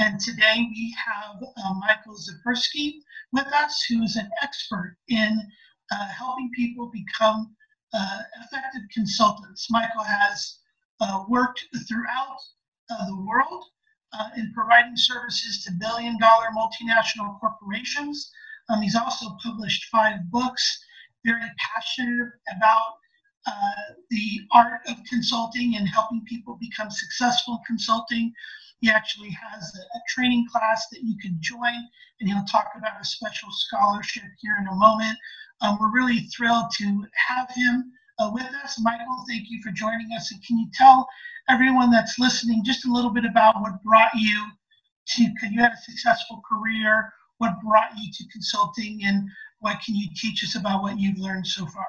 And today we have uh, Michael Zipursky with us, who is an expert in uh, helping people become uh, effective consultants. Michael has uh, worked throughout uh, the world uh, in providing services to billion dollar multinational corporations. Um, he's also published five books, very passionate about uh, the art of consulting and helping people become successful in consulting. He actually has a, a, training class that you can join, and he'll talk about a special scholarship here in a moment. Um, we're really thrilled to have him uh, with us. Michael, thank you for joining us. And can you tell everyone that's listening just a little bit about what brought you to, you had a successful career, what brought you to consulting, and what can you teach us about what you've learned so far?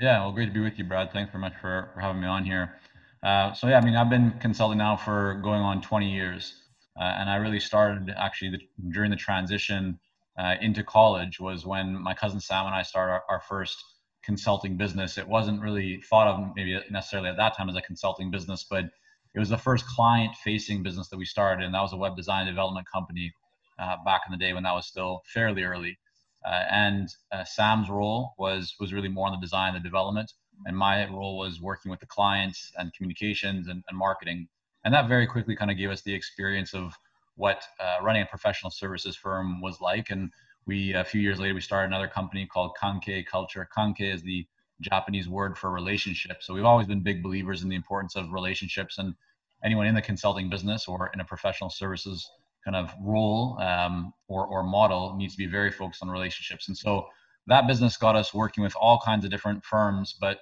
Yeah, well, great to be with you, Brad. Thanks very much for, for having me on here. Uh, so yeah, I mean, I've been consulting now for going on 20 years, uh, and I really started actually the, during the transition uh, into college was when my cousin Sam and I started our, our, first consulting business. It wasn't really thought of maybe necessarily at that time as a consulting business, but it was the first client-facing business that we started, and that was a web design development company uh, back in the day when that was still fairly early. Uh, and Sam's role was was really more on the design and the development, and my role was working with the clients and communications and, and marketing. And that very quickly kind of gave us the experience of what uh, running a professional services firm was like. And we a few years later we started another company called Kankei Culture. Kankei is the Japanese word for relationship. So we've always been big believers in the importance of relationships and anyone in the consulting business or in a professional services kind of role um, or, or model needs to be very focused on relationships. And so that business got us working with all kinds of different firms. But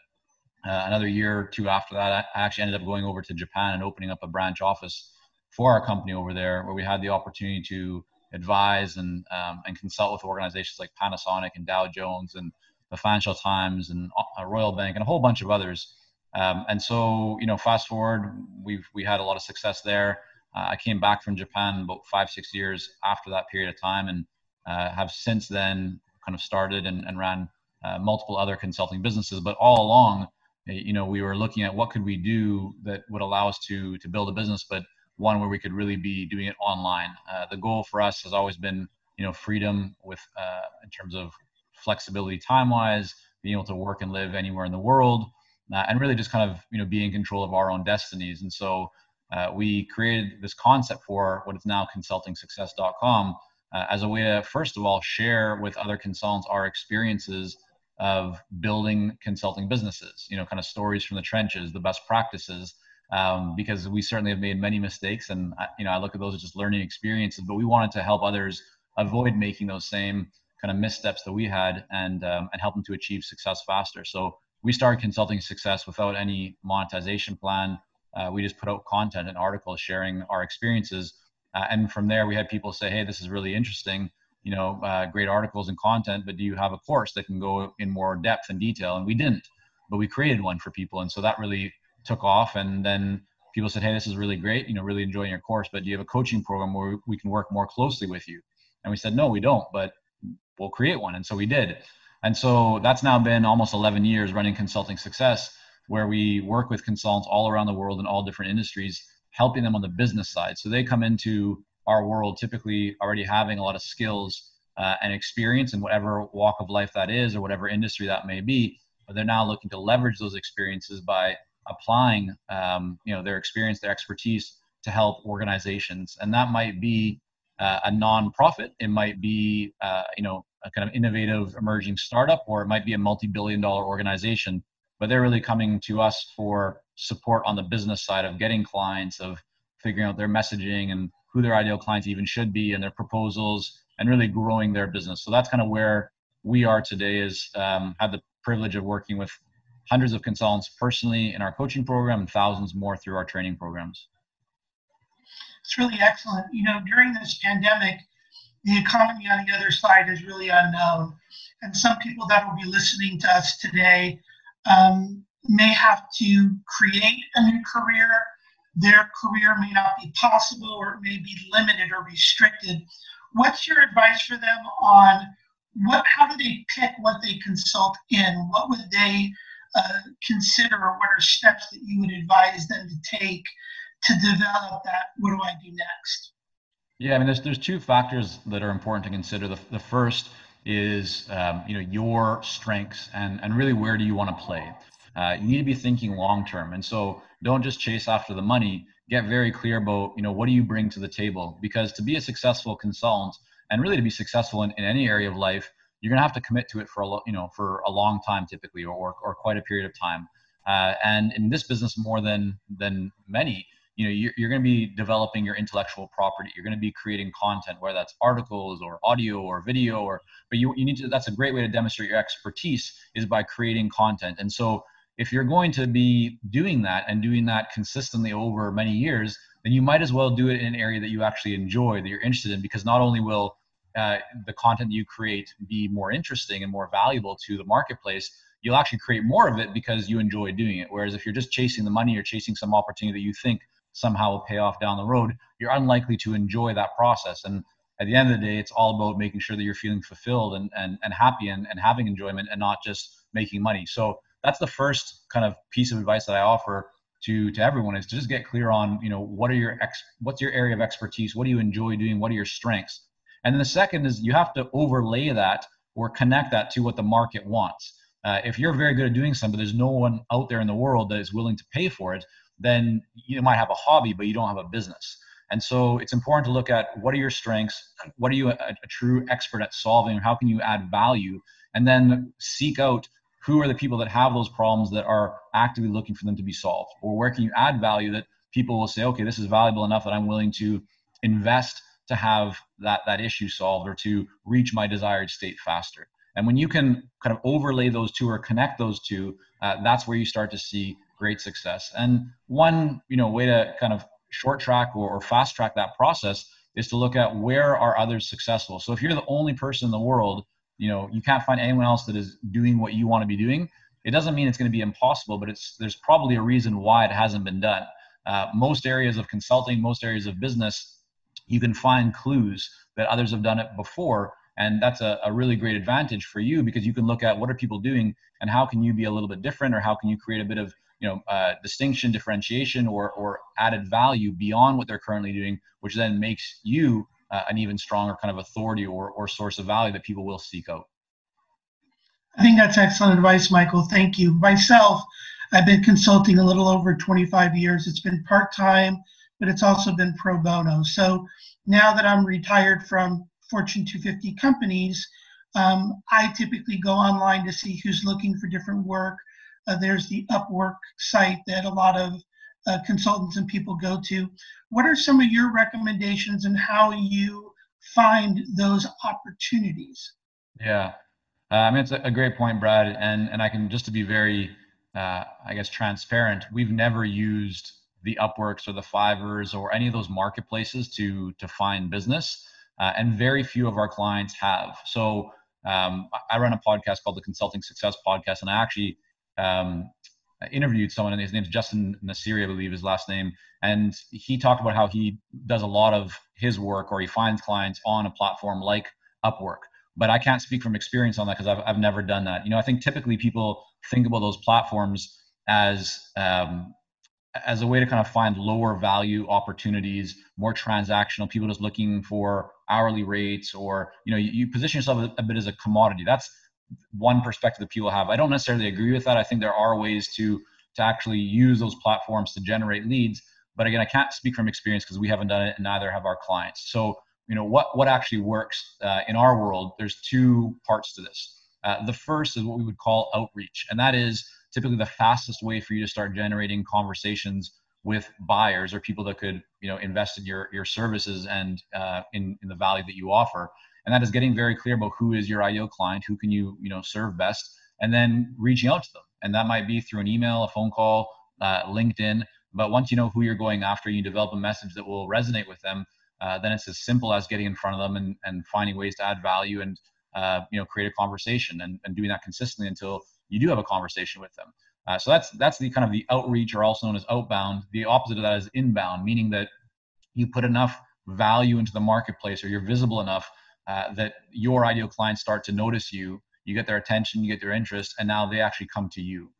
uh, another year or two after that, I actually ended up going over to Japan and opening up a branch office for our company over there, where we had the opportunity to advise and um, and consult with organizations like Panasonic and Dow Jones and the Financial Times and uh, Royal Bank and a whole bunch of others. Um, and so, you know, fast forward, we've we had a lot of success there. Uh, I came back from Japan about five, six years after that period of time, and uh, have since then kind of started and, and ran uh, multiple other consulting businesses. But all along, you know, we were looking at what could we do that would allow us to to build a business, but one where we could really be doing it online. Uh, the goal for us has always been, you know, freedom with uh, in terms of flexibility time-wise, being able to work and live anywhere in the world, uh, and really just kind of you know be in control of our own destinies. And so uh, we created this concept for what is now consultingsuccess.com uh, as a way to, first of all, share with other consultants our experiences of building consulting businesses, you know, kind of stories from the trenches, the best practices, um, because we certainly have made many mistakes. And, I, you know, I look at those as just learning experiences, but we wanted to help others avoid making those same kind of missteps that we had and, um, and help them to achieve success faster. So we started consulting success without any monetization plan uh, we just put out content and articles sharing our experiences. Uh, and from there, we had people say, hey, this is really interesting, you know, uh, great articles and content, but do you have a course that can go in more depth and detail? And we didn't, but we created one for people. And so that really took off. And then people said, hey, this is really great, you know, really enjoying your course, but do you have a coaching program where we can work more closely with you? And we said, no, we don't, but we'll create one. And so we did. And so that's now been almost 11 years running consulting success where we work with consultants all around the world in all different industries, helping them on the business side. So they come into our world typically already having a lot of skills uh, and experience in whatever walk of life that is or whatever industry that may be. But they're now looking to leverage those experiences by applying, um, you know, their experience, their expertise to help organizations, and that might be uh, a nonprofit. It might be, uh, you know, a kind of innovative emerging startup, or it might be a multi-billion-dollar organization but they're really coming to us for support on the business side of getting clients, of figuring out their messaging and who their ideal clients even should be and their proposals and really growing their business. So that's kind of where we are today is um, had the privilege of working with hundreds of consultants personally in our coaching program and thousands more through our training programs. It's really excellent. You know, during this pandemic, the economy on the other side is really unknown. And some people that will be listening to us today um, may have to create a new career. Their career may not be possible or it may be limited or restricted. What's your advice for them on what? How do they pick what they consult in? What would they uh, consider, or what are steps that you would advise them to take to develop that? What do I do next? Yeah, I mean, there's there's two factors that are important to consider. The, the first is um, you know your strengths and and really where do you want to play. Uh, you need to be thinking long term, and so don't just chase after the money. Get very clear about you know what do you bring to the table because to be a successful consultant and really to be successful in, in any area of life, you're gonna have to commit to it for a lo- you know for a long time typically or or quite a period of time. Uh, and in this business more than than many you know you're, you're going to be developing your intellectual property you're going to be creating content whether that's articles or audio or video or but you, you need to that's a great way to demonstrate your expertise is by creating content and so if you're going to be doing that and doing that consistently over many years then you might as well do it in an area that you actually enjoy that you're interested in because not only will uh, the content you create be more interesting and more valuable to the marketplace you'll actually create more of it because you enjoy doing it whereas if you're just chasing the money or chasing some opportunity that you think somehow will pay off down the road, you're unlikely to enjoy that process. And at the end of the day, it's all about making sure that you're feeling fulfilled and, and, and happy and, and having enjoyment and not just making money. So that's the first kind of piece of advice that I offer to, to everyone is to just get clear on, you know, what are your ex, what's your area of expertise? What do you enjoy doing? What are your strengths? And then the second is you have to overlay that or connect that to what the market wants. Uh, if you're very good at doing something, but there's no one out there in the world that is willing to pay for it then you might have a hobby, but you don't have a business. And so it's important to look at what are your strengths, what are you a, a true expert at solving, how can you add value, and then seek out who are the people that have those problems that are actively looking for them to be solved, or where can you add value that people will say, okay, this is valuable enough that I'm willing to invest to have that that issue solved or to reach my desired state faster. And when you can kind of overlay those two or connect those two, uh, that's where you start to see great success. And one, you know, way to kind of short track or, or fast track that process is to look at where are others successful. So if you're the only person in the world, you know, you can't find anyone else that is doing what you want to be doing. It doesn't mean it's going to be impossible, but it's there's probably a reason why it hasn't been done. Uh, most areas of consulting, most areas of business, you can find clues that others have done it before and that's a, a really great advantage for you because you can look at what are people doing and how can you be a little bit different or how can you create a bit of you know uh, distinction differentiation or or added value beyond what they're currently doing which then makes you uh, an even stronger kind of authority or, or source of value that people will seek out. I think that's excellent advice michael. Thank you. Myself i've been consulting a little over 25 years. It's been part-time but it's also been pro bono. So now that i'm retired from fortune 250 companies um, i typically go online to see who's looking for different work. Uh, there's the Upwork site that a lot of uh, consultants and people go to. What are some of your recommendations and how you find those opportunities? Yeah, uh, I mean it's a, great point, Brad, and and I can just to be very, uh, I guess, transparent. We've never used the Upworks or the Fiverrs or any of those marketplaces to to find business, uh, and very few of our clients have. So um, I run a podcast called the Consulting Success Podcast, and I actually um, interviewed someone, and his name's Justin Nasiri, I believe his last name, and he talked about how he does a lot of his work or he finds clients on a platform like Upwork. But I can't speak from experience on that because I've, I've never done that. You know, I think typically people think about those platforms as um, as a way to kind of find lower value opportunities, more transactional, people just looking for hourly rates, or you know, you, you position yourself a, a, bit as a commodity. That's one perspective that people have. I don't necessarily agree with that. I think there are ways to to actually use those platforms to generate leads. But again, I can't speak from experience because we haven't done it, and neither have our clients. So you know what what actually works uh, in our world. There's two parts to this. Uh, the first is what we would call outreach, and that is typically the fastest way for you to start generating conversations with buyers or people that could you know invest in your your services and uh, in in the value that you offer and that is getting very clear about who is your ideal client who can you you know serve best and then reaching out to them and that might be through an email a phone call uh, linkedin But once you know who you're going after, you develop a message that will resonate with them. Uh, then it's as simple as getting in front of them and, and finding ways to add value and uh, you know create a conversation and, and doing that consistently until you do have a conversation with them. Uh, so that's that's the kind of the outreach, or also known as outbound. The opposite of that is inbound, meaning that you put enough value into the marketplace, or you're visible enough uh, that your ideal clients start to notice you. You get their attention, you get their interest, and now they actually come to you.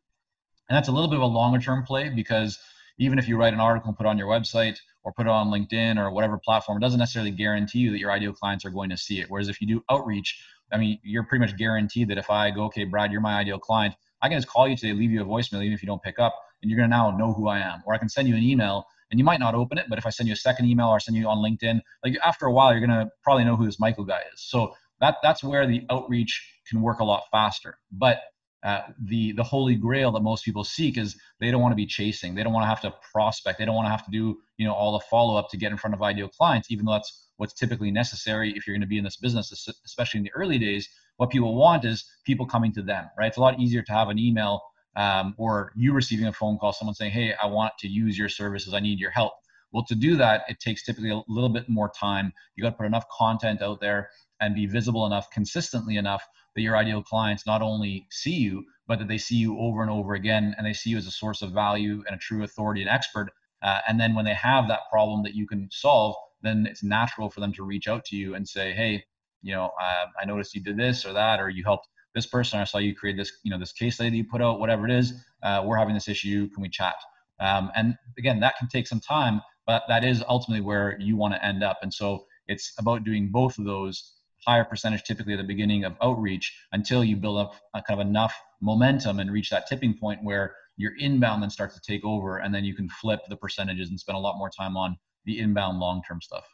And that's a little bit of a longer term play because even if you write an article and put it on your website or put it on LinkedIn or whatever platform, it doesn't necessarily guarantee you that your ideal clients are going to see it. Whereas if you do outreach, I mean, you're pretty much guaranteed that if I go, okay, Brad, you're my ideal client, I can just call you today, leave you a voicemail, even if you don't pick up, and you're gonna now know who I am. Or I can send you an email, and you might not open it, but if I send you a second email or send you on LinkedIn, like after a while, you're gonna probably know who this Michael guy is. So that that's where the outreach can work a lot faster. But uh, the the holy grail that most people seek is they don't want to be chasing. They don't want to have to prospect. They don't want to have to do you know all the follow up to get in front of ideal clients, even though that's what's typically necessary if you're going to be in this business, especially in the early days. What people want is people coming to them, right? It's a lot easier to have an email um, or you receiving a phone call, someone saying, "Hey, I want to use your services. I need your help." Well, to do that, it takes typically a little bit more time. You got to put enough content out there and be visible enough consistently enough that your ideal clients not only see you, but that they see you over and over again and they see you as a source of value and a true authority and expert. Uh, and then when they have that problem that you can solve, then it's natural for them to reach out to you and say, hey, you know, uh, I noticed you did this or that, or you helped this person. I saw you create this, you know, this case study you put out, whatever it is. Uh, we're having this issue. Can we chat? Um, and again, that can take some time, but that is ultimately where you want to end up. And so it's about doing both of those higher percentage typically at the beginning of outreach until you build up a kind of enough momentum and reach that tipping point where your inbound then starts to take over and then you can flip the percentages and spend a lot more time on the inbound long term stuff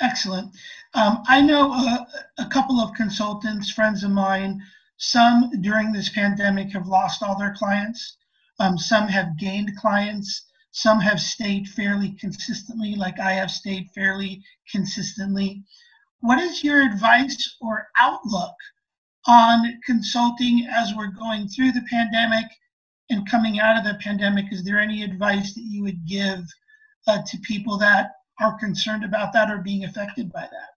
excellent. Um, i know a, a couple of consultants friends of mine some during this pandemic have lost all their clients. Um, some have gained clients. Some have stayed fairly consistently like i have stayed fairly consistently. What is your advice or outlook on consulting as we're going through the pandemic and coming out of the pandemic? Is there any advice that you would give uh, to people that are concerned about that or being affected by that?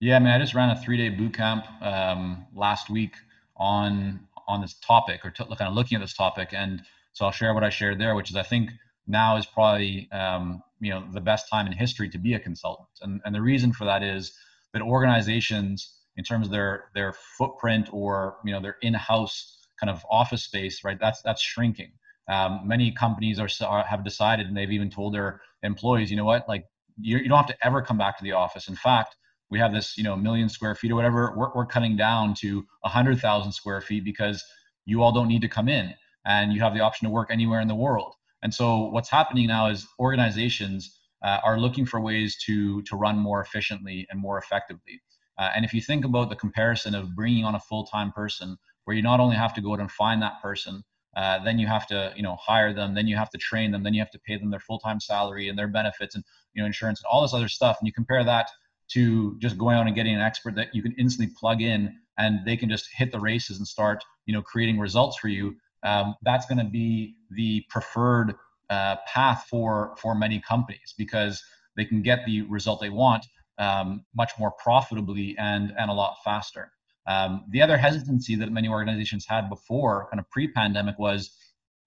Yeah, I mean, I just ran a three-day boot camp um, last week on on this topic, or t- kind of looking at this topic, and so I'll share what I shared there, which is I think now is probably um, you know the best time in history to be a consultant, and and the reason for that is that organizations in terms of their their footprint or you know their in-house kind of office space right that's that's shrinking. Um, many companies are, are, have decided and they've even told their employees you know what? Like you, you don't have to ever come back to the office in fact we have this you know million square feet or whatever we're, we're cutting down to a hundred thousand square feet because you all don't need to come in and you have the option to work anywhere in the world and so what's happening now is organizations uh, are looking for ways to to run more efficiently and more effectively. Uh, and if you think about the comparison of bringing on a full-time person, where you not only have to go out and find that person, uh, then you have to you know hire them, then you have to train them, then you have to pay them their full-time salary and their benefits and you know insurance and all this other stuff. And you compare that to just going out and getting an expert that you can instantly plug in and they can just hit the races and start you know creating results for you. Um, that's going to be the preferred uh, path for for many companies because they can get the result they want um, much more profitably and and a lot faster. Um, the other hesitancy that many organizations had before, kind of pre-pandemic, was,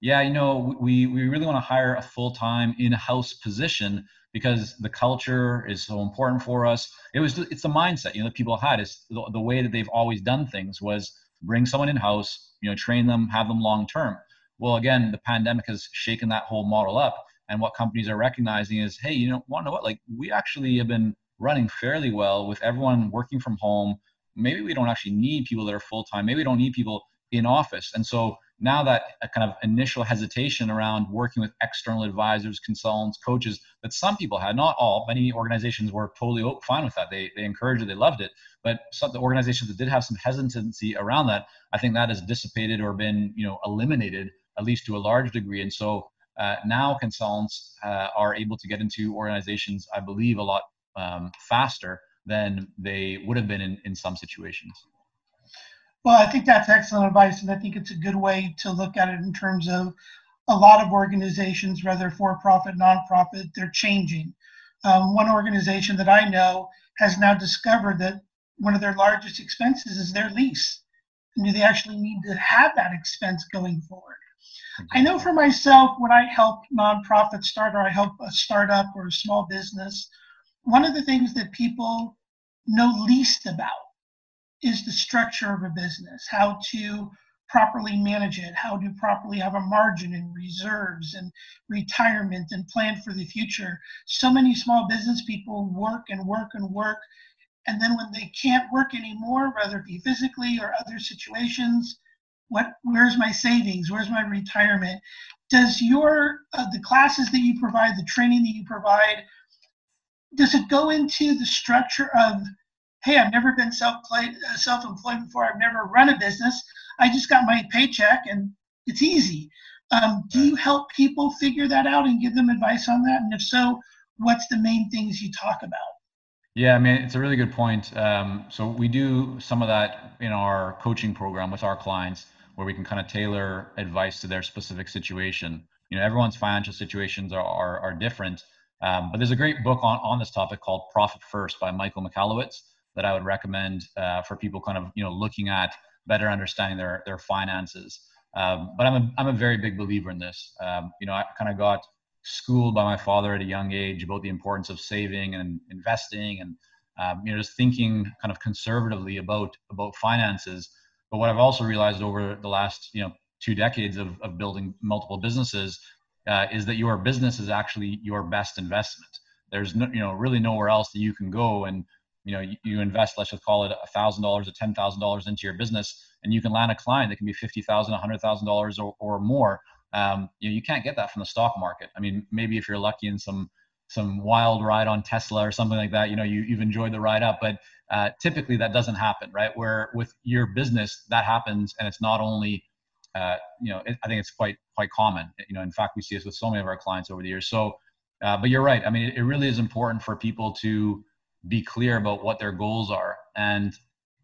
yeah, you know, we we really want to hire a full-time in-house position because the culture is so important for us. It was it's the mindset you know that people had is the, the way that they've always done things was bring someone in-house, you know, train them, have them long term. Well, again, the pandemic has shaken that whole model up. And what companies are recognizing is, hey, you know, want to know what? Like, we actually have been running fairly well with everyone working from home. Maybe we don't actually need people that are full time. Maybe we don't need people in office. And so now that kind of initial hesitation around working with external advisors, consultants, coaches that some people had, not all, many organizations were totally fine with that. They, they encouraged it, they loved it. But some the organizations that did have some hesitancy around that, I think that has dissipated or been, you know, eliminated at least to a large degree. And so uh, now consultants uh, are able to get into organizations, I believe, a lot um, faster than they would have been in, in some situations. Well, I think that's excellent advice, and I think it's a good way to look at it in terms of a lot of organizations, whether for profit, nonprofit, they're changing. Um, one organization that I know has now discovered that one of their largest expenses is their lease. And do they actually need to have that expense going forward? I know for myself, when I help nonprofits start or I help a startup or a small business, one of the things that people know least about is the structure of a business, how to properly manage it, how to properly have a margin and reserves and retirement and plan for the future. So many small business people work and work and work. And then when they can't work anymore, whether it be physically or other situations, what where's my savings? Where's my retirement? Does your uh, the classes that you provide, the training that you provide, does it go into the structure of hey, I've never been self-employed, uh, self-employed before. I've never run a business. I just got my paycheck and it's easy. Um, do you help people figure that out and give them advice on that? And if so, what's the main things you talk about? Yeah, I mean, it's a really good point. Um, so we do some of that in our coaching program with our clients where we can kind of tailor advice to their specific situation. You know, everyone's financial situations are, are, are different. Um, but there's a great book on, on this topic called Profit First by Michael Michalowicz that I would recommend uh, for people kind of you know looking at better understanding their their finances. Um, but I'm a I'm a very big believer in this. Um, you know, I kind of got schooled by my father at a young age about the importance of saving and investing and um, you know just thinking kind of conservatively about about finances. But what I've also realized over the last you know two decades of, of building multiple businesses uh, is that your business is actually your best investment. There's no, you know really nowhere else that you can go and you know you, you invest let's just call it a thousand dollars or ten thousand dollars into your business and you can land a client that can be fifty thousand a hundred thousand dollars or more um, you know you can't get that from the stock market. I mean maybe if you're lucky in some some wild ride on tesla or something like that you know you, you've enjoyed the ride up but uh, typically that doesn't happen right? Where with your business that happens and it's not only uh, you know it, i think it's quite quite common. You know in fact we see this with so many of our clients over the years. So uh, but you're right. I mean it, it really is important for people to be clear about what their goals are. And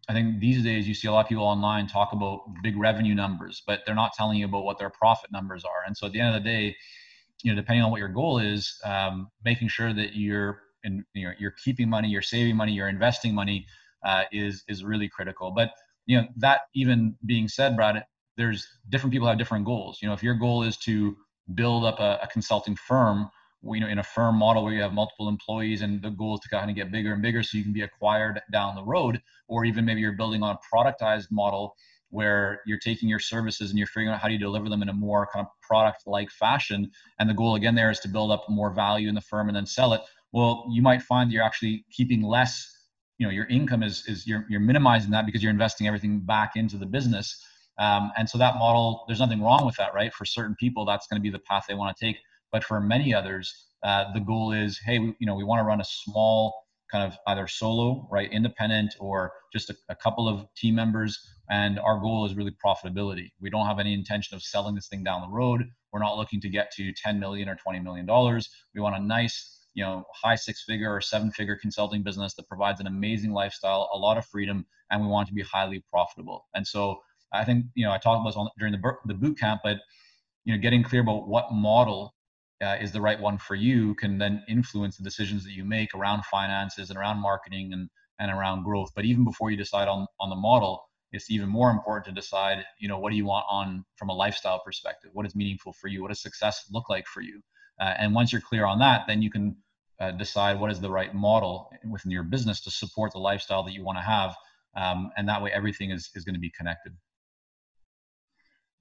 I think these days you see a lot of people online talk about big revenue numbers, but they're not telling you about what their profit numbers are. And so at the end of the day, you know, depending on what your goal is, um, making sure that you're in, you know, you're keeping money, you're saving money, you're investing money uh, is is really critical. But you know, that even being said, Brad, there's different people have different goals. You know, if your goal is to build up a, a consulting firm, you know in a firm model where you have multiple employees and the goal is to kind of get bigger and bigger so you can be acquired down the road or even maybe you're building on a productized model where you're taking your services and you're figuring out how do you deliver them in a more kind of product like fashion. And the goal again there is to build up more value in the firm and then sell it. Well you might find you're actually keeping less you know your income is is you're, you're minimizing that because you're investing everything back into the business. Um, and so that model there's nothing wrong with that right? For certain people that's going to be the path they want to take but for many others, uh, the goal is, hey, we, you know, we want to run a small kind of either solo, right, independent, or just a, a couple of team members. And our goal is really profitability. We don't have any intention of selling this thing down the road. We're not looking to get to 10 million or 20 million dollars. We want a nice, you know, high six-figure or seven-figure consulting business that provides an amazing lifestyle, a lot of freedom, and we want to be highly profitable. And so I think, you know, I talked about this during the the boot camp, but you know, getting clear about what model uh, is the right one for you can then influence the decisions that you make around finances and around marketing and, and around growth. But even before you decide on, on the model, it's even more important to decide, you know, what do you want on from a lifestyle perspective? What is meaningful for you? What does success look like for you? Uh, and once you're clear on that, then you can uh, decide what is the right model within your business to support the lifestyle that you want to have. Um, and that way, everything is, is going to be connected.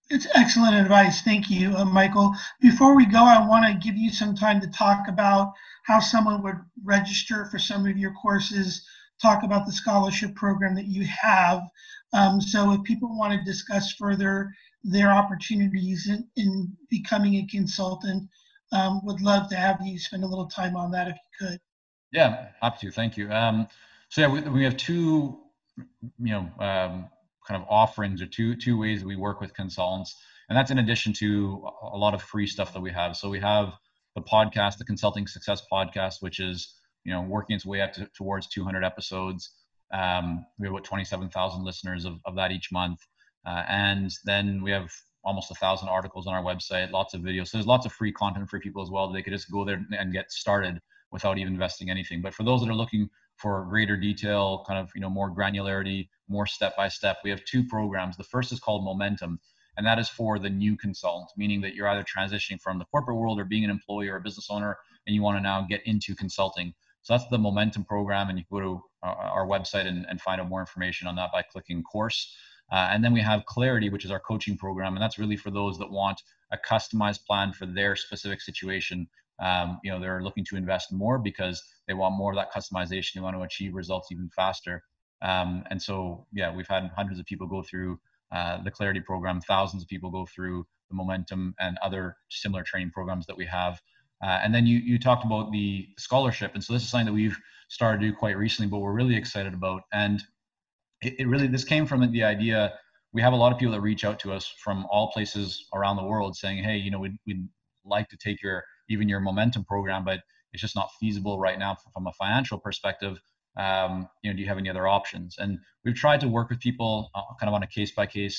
It's excellent advice. Thank you, uh, Michael. Before we go, I want to give you some time to talk about how someone would register for some of your courses, talk about the scholarship program that you have. Um, so if people want to discuss further their opportunities in, in becoming a consultant, um, would love to have you spend a little time on that if you could. Yeah, up to. Thank you. Um, so yeah, we, we have two, you know, um, kind of offerings or two two ways that we work with consultants and that's in addition to a lot of free stuff that we have so we have the podcast the consulting success podcast which is you know working its way up to, towards 200 episodes um, we have about 27000 listeners of, of that each month uh, and then we have almost a thousand articles on our website, lots of videos. So there's lots of free content for people as well. They could just go there and get started without even investing anything. But for those that are looking for greater detail, kind of you know more granularity, more step by step, we have two programs. The first is called Momentum, and that is for the new consultant, meaning that you're either transitioning from the corporate world or being an employee or a business owner, and you want to now get into consulting. So that's the Momentum program, and you can go to our website and, and find out more information on that by clicking course. Uh, and then we have Clarity, which is our coaching program, and that's really for those that want a customized plan for their specific situation. Um, you know, they're looking to invest more because they want more of that customization. They want to achieve results even faster. Um, and so, yeah, we've had hundreds of people go through uh, the Clarity program, thousands of people go through the Momentum and other similar training programs that we have. Uh, and then you you talked about the scholarship, and so this is something that we've started to do quite recently, but we're really excited about. And it, it really this came from the idea we have a lot of people that reach out to us from all places around the world saying, hey, you know, we'd, we'd like to take your even your momentum program, but it's just not feasible right now from a financial perspective. Um, you know, do you have any other options? And we've tried to work with people uh, kind of on a case by case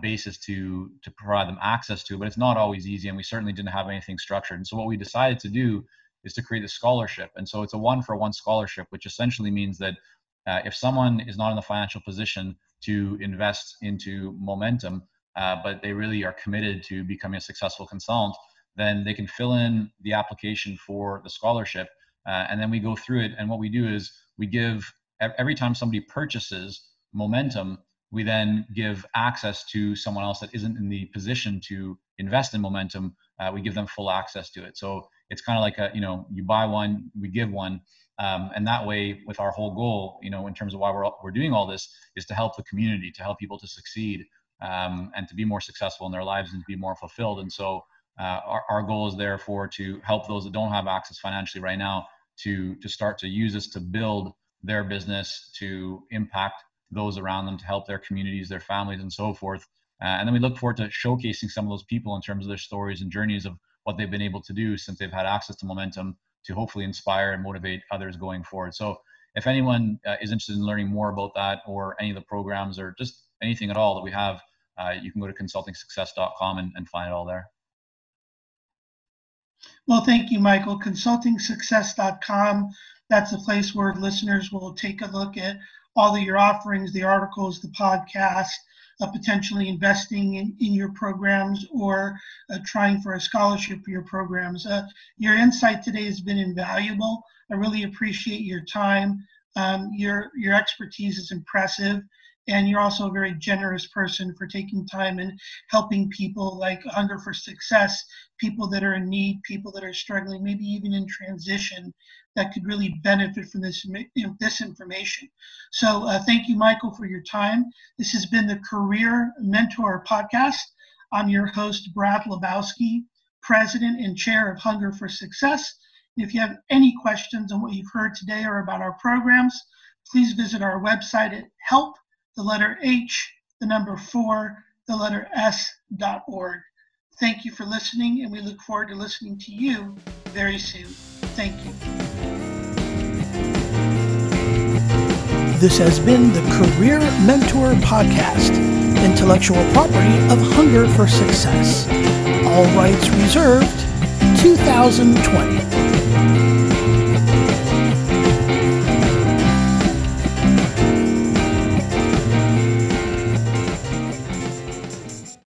basis to to provide them access to, but it's not always easy, and we certainly didn't have anything structured. And so what we decided to do is to create a scholarship, and so it's a one for one scholarship, which essentially means that uh, if someone is not in the financial position to invest into momentum, uh, but they really are committed to becoming a successful consultant, then they can fill in the application for the scholarship. Uh, and then we go through it. And what we do is we give every time somebody purchases momentum, we then give access to someone else that isn't in the position to invest in momentum. Uh, we give them full access to it. So it's kind of like a, you know, you buy one, we give one. Um, and that way, with our whole goal, you know, in terms of why we're we're doing all this, is to help the community, to help people to succeed, um, and to be more successful in their lives and to be more fulfilled. And so, uh, our our goal is therefore to help those that don't have access financially right now to to start to use this to build their business, to impact those around them, to help their communities, their families, and so forth. Uh, and then we look forward to showcasing some of those people in terms of their stories and journeys of what they've been able to do since they've had access to momentum to hopefully inspire and motivate others going forward. So if anyone uh, is interested in learning more about that or any of the programs or just anything at all that we have, uh, you can go to consultingsuccess.com and, and find it all there. Well, thank you, Michael. Consultingsuccess.com. That's a place where listeners will take a look at all of your offerings, the articles, the podcast, uh, potentially investing in, in your programs or uh, trying for a scholarship for your programs. Uh, your insight today has been invaluable. I really appreciate your time. Um, your your expertise is impressive, and you're also a very generous person for taking time and helping people like Hunger for Success, people that are in need, people that are struggling, maybe even in transition, that could really benefit from this this information. So uh, thank you, Michael, for your time. This has been the Career Mentor Podcast. I'm your host, Brad Lebowski, President and Chair of Hunger for Success. If you have any questions on what you've heard today or about our programs, please visit our website at help, the letter H, the number four, the letter S dot org. Thank you for listening, and we look forward to listening to you very soon. Thank you. This has been the Career Mentor Podcast, intellectual property of Hunger for Success. All rights reserved, 2020.